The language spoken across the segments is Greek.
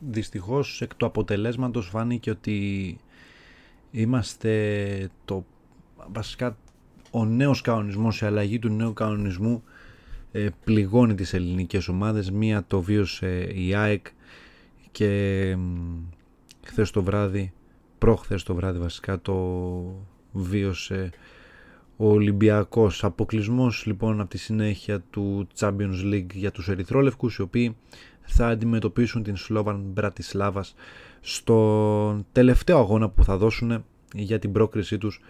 δυστυχώς εκ του αποτελέσματος φάνηκε ότι είμαστε το βασικά ο νέος κανονισμός, η αλλαγή του νέου κανονισμού ε, πληγώνει τις ελληνικές ομάδες. Μία το βίωσε η ΑΕΚ και χθες το βράδυ, προχθές το βράδυ βασικά το βίωσε ο Ολυμπιακός. Αποκλεισμός λοιπόν από τη συνέχεια του Champions League για τους Ερυθρόλευκους οι οποίοι θα αντιμετωπίσουν την Σλόβαν Μπρατισλάβας στο τελευταίο αγώνα που θα δώσουν για την πρόκρισή τους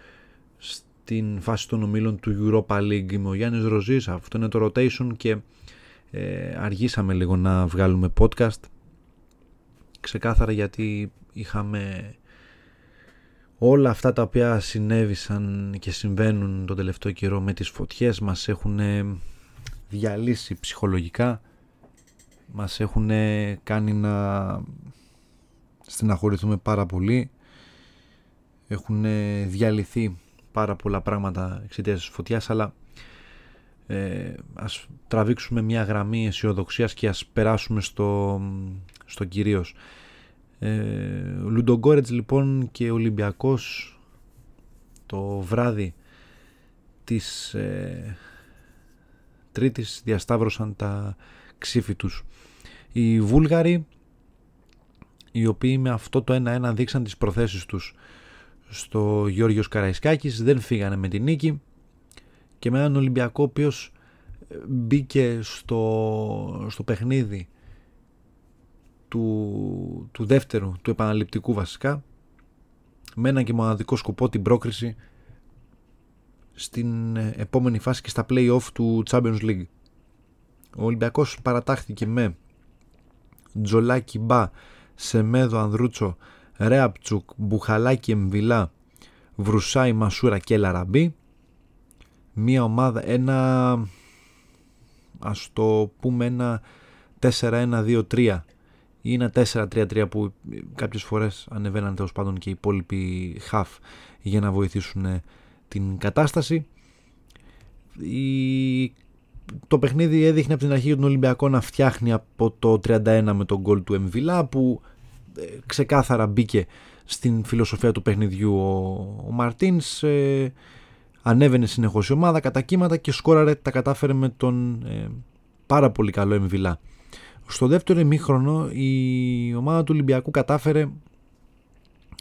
στην φάση των ομίλων του Europa League. Είμαι ο Γιάννης Ροζής, αυτό είναι το rotation και ε, αργήσαμε λίγο να βγάλουμε podcast ξεκάθαρα γιατί είχαμε όλα αυτά τα οποία συνέβησαν και συμβαίνουν τον τελευταίο καιρό με τις φωτιές μας έχουν διαλύσει ψυχολογικά μας έχουν κάνει να στεναχωρηθούμε πάρα πολύ. Έχουν διαλυθεί πάρα πολλά πράγματα εξαιτίας της φωτιάς αλλά ε, ας τραβήξουμε μια γραμμή αισιοδοξίας και ας περάσουμε στο, στο κυρίως. Ε, Λουντογκόρετς λοιπόν και Ολυμπιακός το βράδυ της ε, Τρίτης διασταύρωσαν τα ξύφη τους. Οι Βούλγαροι οι οποίοι με αυτό το 1-1 δείξαν τις προθέσεις τους στο Γιώργος Καραϊσκάκης δεν φύγανε με την νίκη και με έναν Ολυμπιακό ο οποίος ε, μπήκε στο, στο παιχνίδι του, του δεύτερου, του επαναληπτικού βασικά με ένα και μοναδικό σκοπό την πρόκριση στην ε, επόμενη φάση και στα play-off του Champions League. Ο Ολυμπιακός παρατάχθηκε με Τζολάκι Μπα, Σεμέδο Ανδρούτσο, Ρέαπτσουκ, Μπουχαλάκι Εμβιλά, Βρουσάι Μασούρα και Λαραμπή. Μία ομάδα, ένα ας το πούμε ένα 4-1-2-3 ή ένα 4-3-3 που κάποιες φορές ανεβαίναν τέλος πάντων και οι υπόλοιποι half για να βοηθήσουν ε, την κατάσταση. Η... Το παιχνίδι έδειχνε από την αρχή τον Ολυμπιακό να φτιάχνει από το 31 με τον γκολ του Εμβιλά που ε, ξεκάθαρα μπήκε στην φιλοσοφία του παιχνιδιού ο, ο Μαρτίνς ε, ανέβαινε συνεχώς η ομάδα κατά κύματα και σκόραρε τα κατάφερε με τον ε, πάρα πολύ καλό Εμβιλά στο δεύτερο ημίχρονο η ομάδα του Ολυμπιακού κατάφερε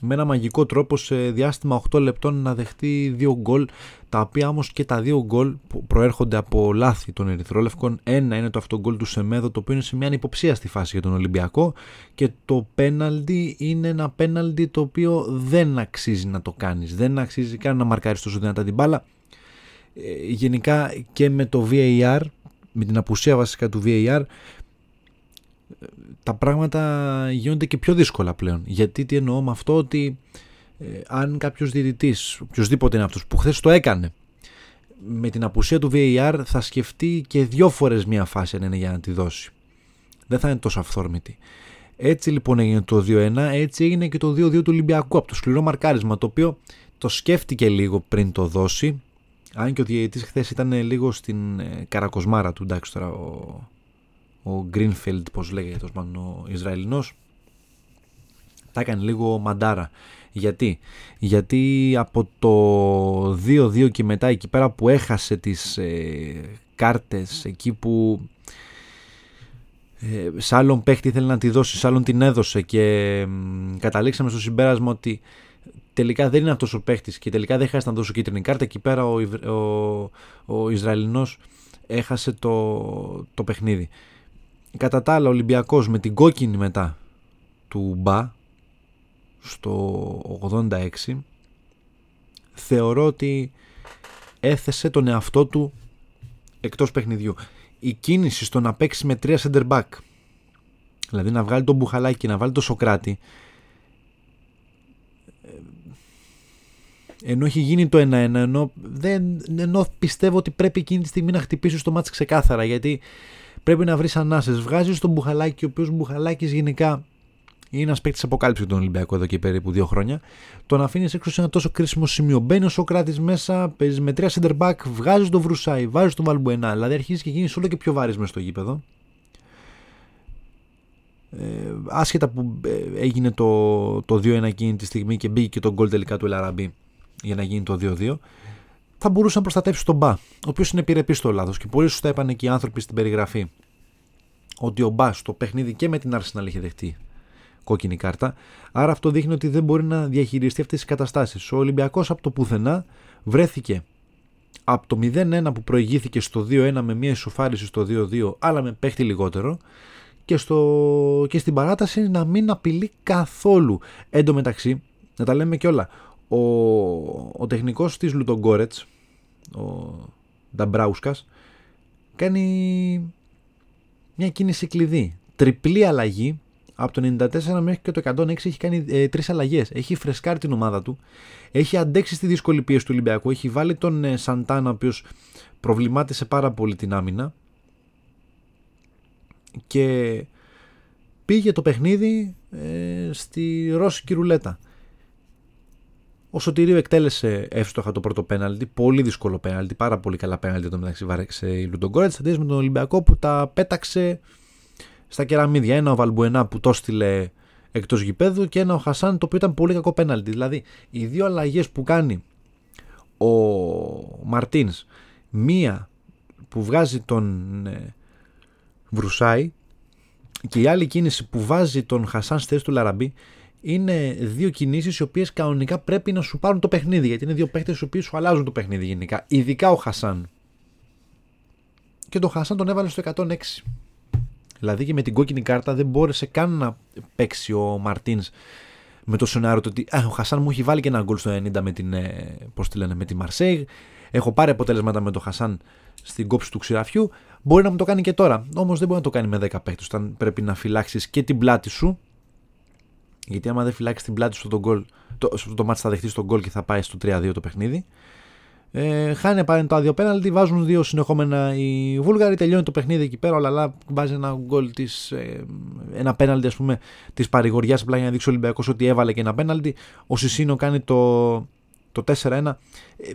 με ένα μαγικό τρόπο σε διάστημα 8 λεπτών να δεχτεί δύο γκολ τα οποία όμως και τα δύο γκολ προέρχονται από λάθη των Ερυθρόλευκων ένα είναι το αυτό γκολ του Σεμέδο το οποίο είναι σε μια ανυποψία στη φάση για τον Ολυμπιακό και το πέναλτι είναι ένα πέναλτι το οποίο δεν αξίζει να το κάνεις. Δεν αξίζει καν να μαρκάρεις τόσο δυνατά την μπάλα. Ε, γενικά και με το VAR με την απουσία βασικά του VAR τα πράγματα γίνονται και πιο δύσκολα πλέον. Γιατί τι εννοώ με αυτό ότι ε, αν κάποιος διαιτητής, οποιοδήποτε είναι αυτός που χθες το έκανε, με την απουσία του VAR θα σκεφτεί και δυο φορές μία φάση αν είναι για να τη δώσει. Δεν θα είναι τόσο αυθόρμητη. Έτσι λοιπόν έγινε το 2-1, έτσι έγινε και το 2-2 του Ολυμπιακού από το σκληρό μαρκάρισμα το οποίο το σκέφτηκε λίγο πριν το δώσει. Αν και ο διαιτητής χθες ήταν λίγο στην ε, καρακοσμάρα του, εντάξει τώρα ο, ο Greenfield πως λέγεται ο Ισραηλινός τα έκανε λίγο μαντάρα. Γιατί, γιατί από το 2-2 και μετά εκεί πέρα που έχασε τις ε, κάρτες εκεί που ε, σε άλλον παίχτη ήθελε να τη δώσει, σε άλλον την έδωσε και ε, καταλήξαμε στο συμπέρασμα ότι τελικά δεν είναι αυτός ο παίχτης και τελικά δεν χρειάζεται να δώσω κίτρινη κάρτα. Εκεί πέρα ο, ο, ο Ισραηλινός έχασε το, το παιχνίδι Κατά τα άλλα, ο Ολυμπιακός με την κόκκινη μετά του Μπα στο 86 θεωρώ ότι έθεσε τον εαυτό του εκτός παιχνιδιού. Η κίνηση στο να παίξει με τρία center back δηλαδή να βγάλει τον Μπουχαλάκη και να βάλει τον Σοκράτη ενώ έχει γίνει το 1-1 ενώ, δεν, ενώ πιστεύω ότι πρέπει εκείνη τη στιγμή να χτυπήσει το μάτς ξεκάθαρα γιατί πρέπει να βρεις ανάσες. Βγάζεις τον Μπουχαλάκη, ο οποίος Μπουχαλάκης γενικά είναι ένας παίκτης αποκάλυψης τον Ολυμπιακό εδώ και περίπου δύο χρόνια. Τον αφήνεις έξω σε ένα τόσο κρίσιμο σημείο. Μπαίνει ο Σοκράτης μέσα, παίζεις με τρία center back, βγάζεις τον Βρουσάη, βάζεις τον Βαλμπουενά. Δηλαδή αρχίζεις και γίνεις όλο και πιο βάρης μες στο γήπεδο. ε, άσχετα που ε, έγινε το, το 2-1 εκείνη τη στιγμή και μπήκε και το γκολ τελικά του Ελαραμπή για να γίνει το 2-2 θα μπορούσε να προστατεύσει τον Μπα, ο οποίος είναι επιρρεπής στο λάθο. Και πολύ σωστά είπαν και οι άνθρωποι στην περιγραφή ότι ο Μπα στο παιχνίδι και με την Arsenal είχε δεχτεί κόκκινη κάρτα. Άρα αυτό δείχνει ότι δεν μπορεί να διαχειριστεί αυτές τις καταστάσεις. Ο Ολυμπιακός από το πουθενά βρέθηκε από το 0-1 που προηγήθηκε στο 2-1 με μια ισοφάριση στο 2-2, αλλά με παίχτη λιγότερο, και, στο, και στην παράταση να μην απειλεί καθόλου. Εν τω μεταξύ, να τα λέμε και όλα, ο, ο τεχνικός της Λουτογκόρετς, ο Νταμπράουσκας, κάνει μια κίνηση κλειδί. Τριπλή αλλαγή από το 94 μέχρι και το 106 έχει κάνει ε, τρεις αλλαγές. Έχει φρεσκάρει την ομάδα του. Έχει αντέξει στη δύσκολη πίεση του Ολυμπιακού. Έχει βάλει τον ε, Σαντάνα, ο οποίος προβλημάτισε πάρα πολύ την άμυνα. Και πήγε το παιχνίδι ε, στη ρώσικη ρουλέτα. Ο Σωτηρίου εκτέλεσε εύστοχα το πρώτο πέναλτι. Πολύ δύσκολο πέναλτι. Πάρα πολύ καλά πέναλτι το μεταξύ βάρεξε η Λουντογκόρετς. Αντίθετα με τον Ολυμπιακό που τα πέταξε στα κεραμίδια. Ένα ο Βαλμπουενά που το στείλε εκτός γηπέδου και ένα ο Χασάν το οποίο ήταν πολύ κακό πέναλτι. Δηλαδή οι δύο αλλαγές που κάνει ο Μαρτίνς, μία που βγάζει τον ε, Βρουσάη και η άλλη κίνηση που βάζει τον Χασάν στη θέση του Λαραμπή είναι δύο κινήσεις οι οποίες κανονικά πρέπει να σου πάρουν το παιχνίδι. Γιατί είναι δύο παίχτες οι οποίοι σου αλλάζουν το παιχνίδι γενικά. Ειδικά ο Χασάν. Και τον Χασάν τον έβαλε στο 106. Δηλαδή και με την κόκκινη κάρτα δεν μπόρεσε καν να παίξει ο Μαρτίνς με το σενάριο ότι ο Χασάν μου έχει βάλει και ένα γκολ στο 90 με την, ε, πώς τη λένε, με τη Μαρσέιγ. Έχω πάρει αποτέλεσματα με τον Χασάν στην κόψη του ξηραφιού. Μπορεί να μου το κάνει και τώρα. Όμως δεν μπορεί να το κάνει με 10 παίχτες. Όταν πρέπει να φυλάξεις και την πλάτη σου. Γιατί άμα δεν φυλάξει την πλάτη σου το γκολ, το, το μάτι θα δεχτεί τον γκολ και θα πάει στο 3-2 το παιχνίδι. Ε, χάνει πάλι το άδειο πέναλτι, βάζουν δύο συνεχόμενα οι Βούλγαροι, τελειώνει το παιχνίδι εκεί πέρα. Ο Λαλά βάζει ένα γκολ της, ε, ένα πέναλτι ας πούμε της παρηγοριάς απλά για να δείξει ο Ολυμπιακός ότι έβαλε και ένα πέναλτι. Ο Σισίνο κάνει το, το 4-1. Ε,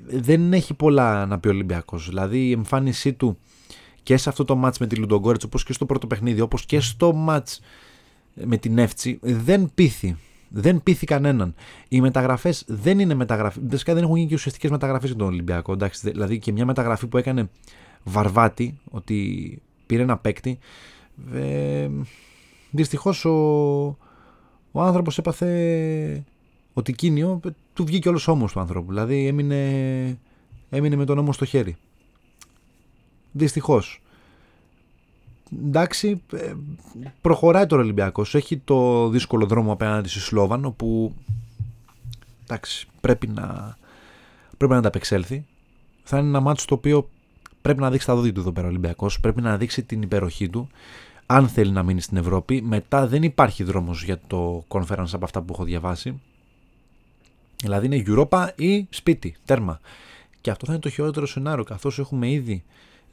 δεν έχει πολλά να πει ο Ολυμπιακός. Δηλαδή η εμφάνισή του και σε αυτό το μάτς με τη Λουντογκόρετς όπως και στο πρώτο παιχνίδι όπως και στο μάτς με την Εύτσι δεν πείθει δεν πείθει κανέναν. Οι μεταγραφές δεν είναι μεταγραφέ. Βασικά δεν έχουν γίνει και ουσιαστικές μεταγραφές για τον Ολυμπιακό. Εντάξει, δηλαδή και μια μεταγραφή που έκανε βαρβάτη, ότι πήρε ένα παίκτη. Ε, Δυστυχώς ο, ο άνθρωπος έπαθε ότι κίνιο, του βγήκε όλος ώμος του άνθρωπου. Δηλαδή έμεινε, έμεινε με τον ώμο στο χέρι. Δυστυχώς εντάξει, ε, προχωράει τώρα ο Ολυμπιακός. Έχει το δύσκολο δρόμο απέναντι στη Σλόβαν, όπου εντάξει, πρέπει να, πρέπει να ανταπεξέλθει. Θα είναι ένα μάτσο το οποίο πρέπει να δείξει τα δόντια του εδώ πέρα ο Ολυμπιακός. Πρέπει να δείξει την υπεροχή του. Αν θέλει να μείνει στην Ευρώπη, μετά δεν υπάρχει δρόμος για το conference από αυτά που έχω διαβάσει. Δηλαδή είναι Europa ή σπίτι, τέρμα. Και αυτό θα είναι το χειρότερο σενάριο, καθώς έχουμε ήδη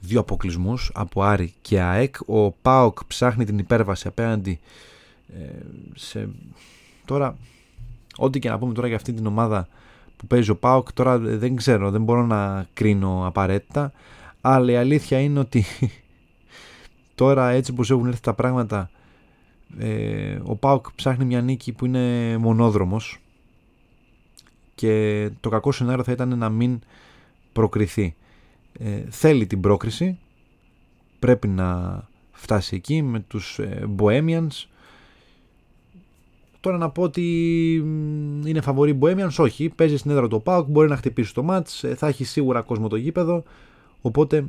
δύο αποκλεισμούς από Άρη και ΑΕΚ. Ο ΠΑΟΚ ψάχνει την υπέρβαση απέναντι ε, σε. Τώρα, ό,τι και να πούμε τώρα για αυτή την ομάδα που παίζει ο ΠΑΟΚ, τώρα δεν ξέρω, δεν μπορώ να κρίνω απαραίτητα. Αλλά η αλήθεια είναι ότι τώρα έτσι όπως έχουν έρθει τα πράγματα ε, ο ΠΑΟΚ ψάχνει μια νίκη που είναι μονόδρομος και το κακό σενάριο θα ήταν να μην προκριθεί ε, θέλει την πρόκριση. Πρέπει να φτάσει εκεί με τους ε, Bohemians. Τώρα να πω ότι είναι φαβορή Bohemians. Όχι, παίζει στην έδρα του ΠΑΟΚ μπορεί να χτυπήσει το μάτς. Ε, θα έχει σίγουρα κόσμο το γήπεδο. Οπότε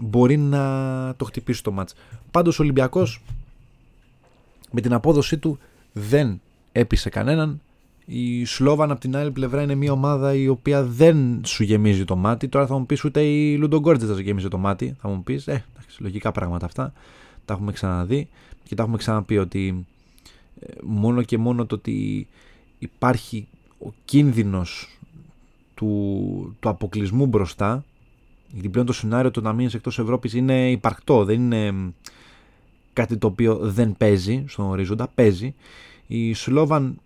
μπορεί να το χτυπήσει το μάτς. Πάντως ο Ολυμπιακός με την απόδοσή του δεν έπεισε κανέναν η Σλόβαν από την άλλη πλευρά είναι μια ομάδα η οποία δεν σου γεμίζει το μάτι. Τώρα θα μου πεις ούτε η Λουντογκόρτζε θα σου γεμίζει το μάτι. Θα μου πεις, ε, εντάξει, λογικά πράγματα αυτά. Τα έχουμε ξαναδεί και τα έχουμε ξαναπεί ότι ε, μόνο και μόνο το ότι υπάρχει ο κίνδυνος του, του αποκλεισμού μπροστά γιατί πλέον το σενάριο του να μείνεις εκτός Ευρώπης είναι υπαρκτό δεν είναι κάτι το οποίο δεν παίζει στον ορίζοντα, παίζει η Σλόβαν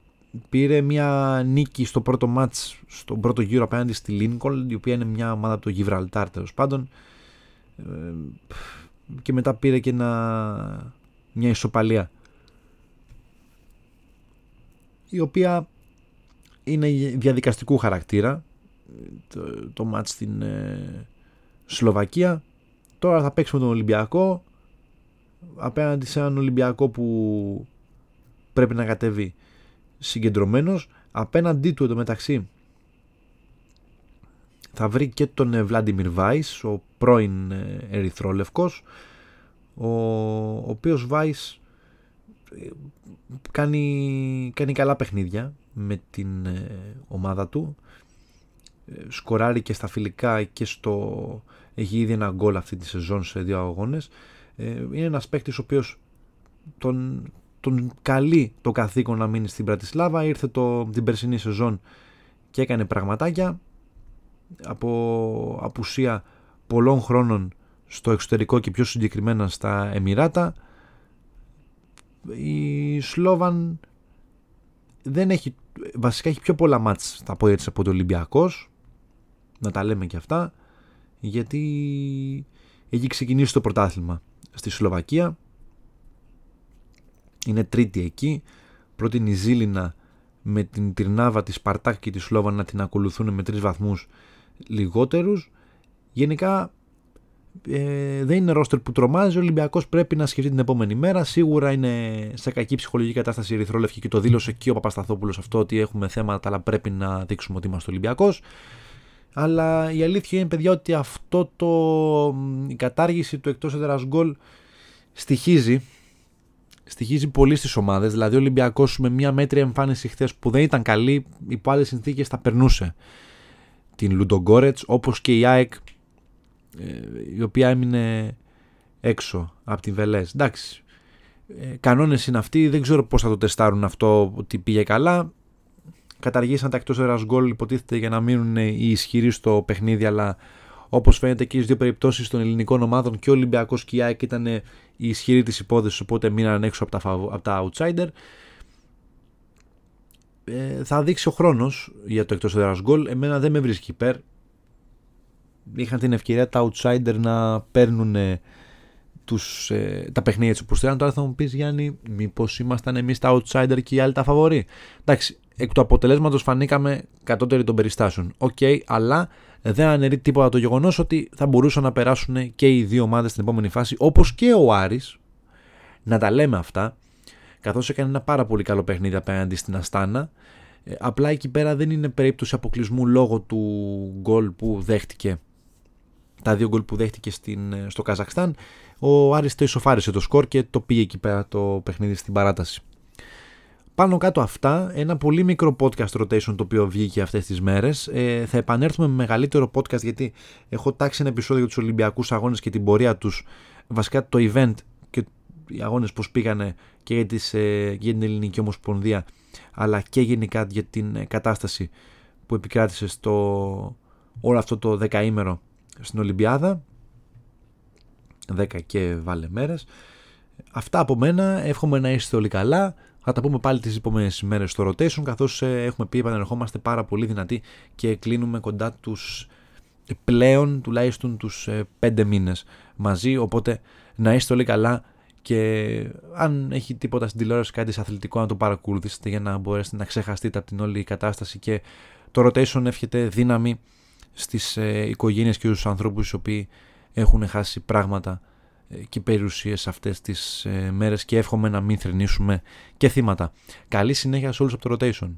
πήρε μια νίκη στο πρώτο μάτς, στον πρώτο γύρο απέναντι στη Λίνκολ, η οποία είναι μια ομάδα από το Γιβραλτάρ τέλος πάντων. Ε, και μετά πήρε και ένα, μια ισοπαλία η οποία είναι διαδικαστικού χαρακτήρα το, το μάτς στην ε, Σλοβακία τώρα θα παίξουμε τον Ολυμπιακό απέναντι σε έναν Ολυμπιακό που πρέπει να κατέβει συγκεντρωμένος απέναντί του εντωμεταξύ. Θα βρει και τον Βλάντιμιρ Βάις ο πρώην ε, Ερυθρόλευκος ο, ο οποίος Βάις ε, κάνει, κάνει καλά παιχνίδια με την ε, ομάδα του. Σκοράρει και στα φιλικά και στο έχει ήδη ένα γκολ αυτή τη σεζόν σε δύο αγώνες. Είναι ένας παίκτης ο οποίος τον, τον καλεί το καθήκον να μείνει στην Πρατισλάβα. Ήρθε το, την περσινή σεζόν και έκανε πραγματάκια. Από απουσία πολλών χρόνων στο εξωτερικό και πιο συγκεκριμένα στα Εμμυράτα. Η Σλόβαν δεν έχει βασικά έχει πιο πολλά μάτς θα πω έτσι από το Ολυμπιακός. Να τα λέμε και αυτά. Γιατί έχει ξεκινήσει το πρωτάθλημα στη Σλοβακία είναι τρίτη εκεί πρώτη η Ζήλινα με την Τυρνάβα τη Σπαρτάκ και τη Σλόβαν να την ακολουθούν με τρεις βαθμούς λιγότερους. Γενικά ε, δεν είναι ρόστερ που τρομάζει. Ο Ολυμπιακός πρέπει να σκεφτεί την επόμενη μέρα. Σίγουρα είναι σε κακή ψυχολογική κατάσταση η Ερυθρόλευκη και το δήλωσε και ο Παπασταθόπουλος αυτό ότι έχουμε θέματα, αλλά πρέπει να δείξουμε ότι είμαστε Ολυμπιακός. Αλλά η αλήθεια είναι, παιδιά, ότι αυτό το, η κατάργηση του εκτός έδρας γκολ στοιχίζει. Στοιχίζει πολύ στις ομάδες. Δηλαδή, ο Ολυμπιακός με μια μέτρια εμφάνιση χθες που δεν ήταν καλή, υπό άλλε συνθήκες θα περνούσε την Λουντογκόρετς όπως και η ΑΕΚ ε, η οποία έμεινε έξω από την Βελές. Εντάξει, ε, κανόνες είναι αυτοί, δεν ξέρω πώς θα το τεστάρουν αυτό ότι πήγε καλά. Καταργήσαν τα εκτός έδρας γκολ υποτίθεται για να μείνουν οι ισχυροί στο παιχνίδι αλλά όπως φαίνεται και στις δύο περιπτώσεις των ελληνικών ομάδων και ο Ολυμπιακός και η ΑΕΚ ήταν οι ισχυροί της υπόθεσης οπότε μείναν έξω από τα, από τα outsider ε, θα δείξει ο χρόνος για το εκτός έδρας γκολ. Εμένα δεν με βρίσκει υπέρ. Είχαν την ευκαιρία τα outsider να παίρνουν τους, ε, τα παιχνίδια τους που Τώρα θα μου πεις Γιάννη, μήπως ήμασταν εμείς τα outsider και οι άλλοι τα φαβορί; Εντάξει, εκ του αποτελέσματος φανήκαμε κατώτεροι των περιστάσεων. OK, okay, αλλά δεν αναιρεί τίποτα το γεγονός ότι θα μπορούσαν να περάσουν και οι δύο ομάδες στην επόμενη φάση, όπως και ο Άρης. Να τα λέμε αυτά καθώς έκανε ένα πάρα πολύ καλό παιχνίδι απέναντι στην Αστάνα. Ε, απλά εκεί πέρα δεν είναι περίπτωση αποκλεισμού λόγω του γκολ που δέχτηκε. Τα δύο γκολ που δέχτηκε στην, ε, στο Καζακστάν. Ο Άρης το ισοφάρισε το σκορ και το πήγε εκεί πέρα το παιχνίδι στην παράταση. Πάνω κάτω αυτά, ένα πολύ μικρό podcast rotation το οποίο βγήκε αυτές τις μέρες. Ε, θα επανέλθουμε με μεγαλύτερο podcast γιατί έχω τάξει ένα επεισόδιο για τους Ολυμπιακούς Αγώνες και την πορεία τους. Βασικά το event και οι αγώνες πώς πήγανε και για, τις, ε, για την Ελληνική Ομοσπονδία αλλά και γενικά για την ε, κατάσταση που επικράτησε στο όλο αυτό το δεκαήμερο στην Ολυμπιάδα 10 και βάλε μέρες αυτά από μένα εύχομαι να είστε όλοι καλά θα τα πούμε πάλι τις επόμενες μέρες στο rotation καθώς ε, έχουμε πει επανερχόμαστε πάρα πολύ δυνατοί και κλείνουμε κοντά τους πλέον τουλάχιστον τους 5 μήνες μαζί. Οπότε να είστε όλοι καλά και αν έχει τίποτα στην τηλεόραση κάτι αθλητικό να το παρακολουθήσετε για να μπορέσετε να ξεχαστείτε από την όλη κατάσταση. Και το rotation εύχεται δύναμη στις ε, οικογένειες και στους ανθρώπους οι οποίοι έχουν χάσει πράγματα ε, και περιουσίες αυτές τις ε, μέρες και εύχομαι να μην θρυνήσουμε και θύματα. Καλή συνέχεια σε όλους από το rotation.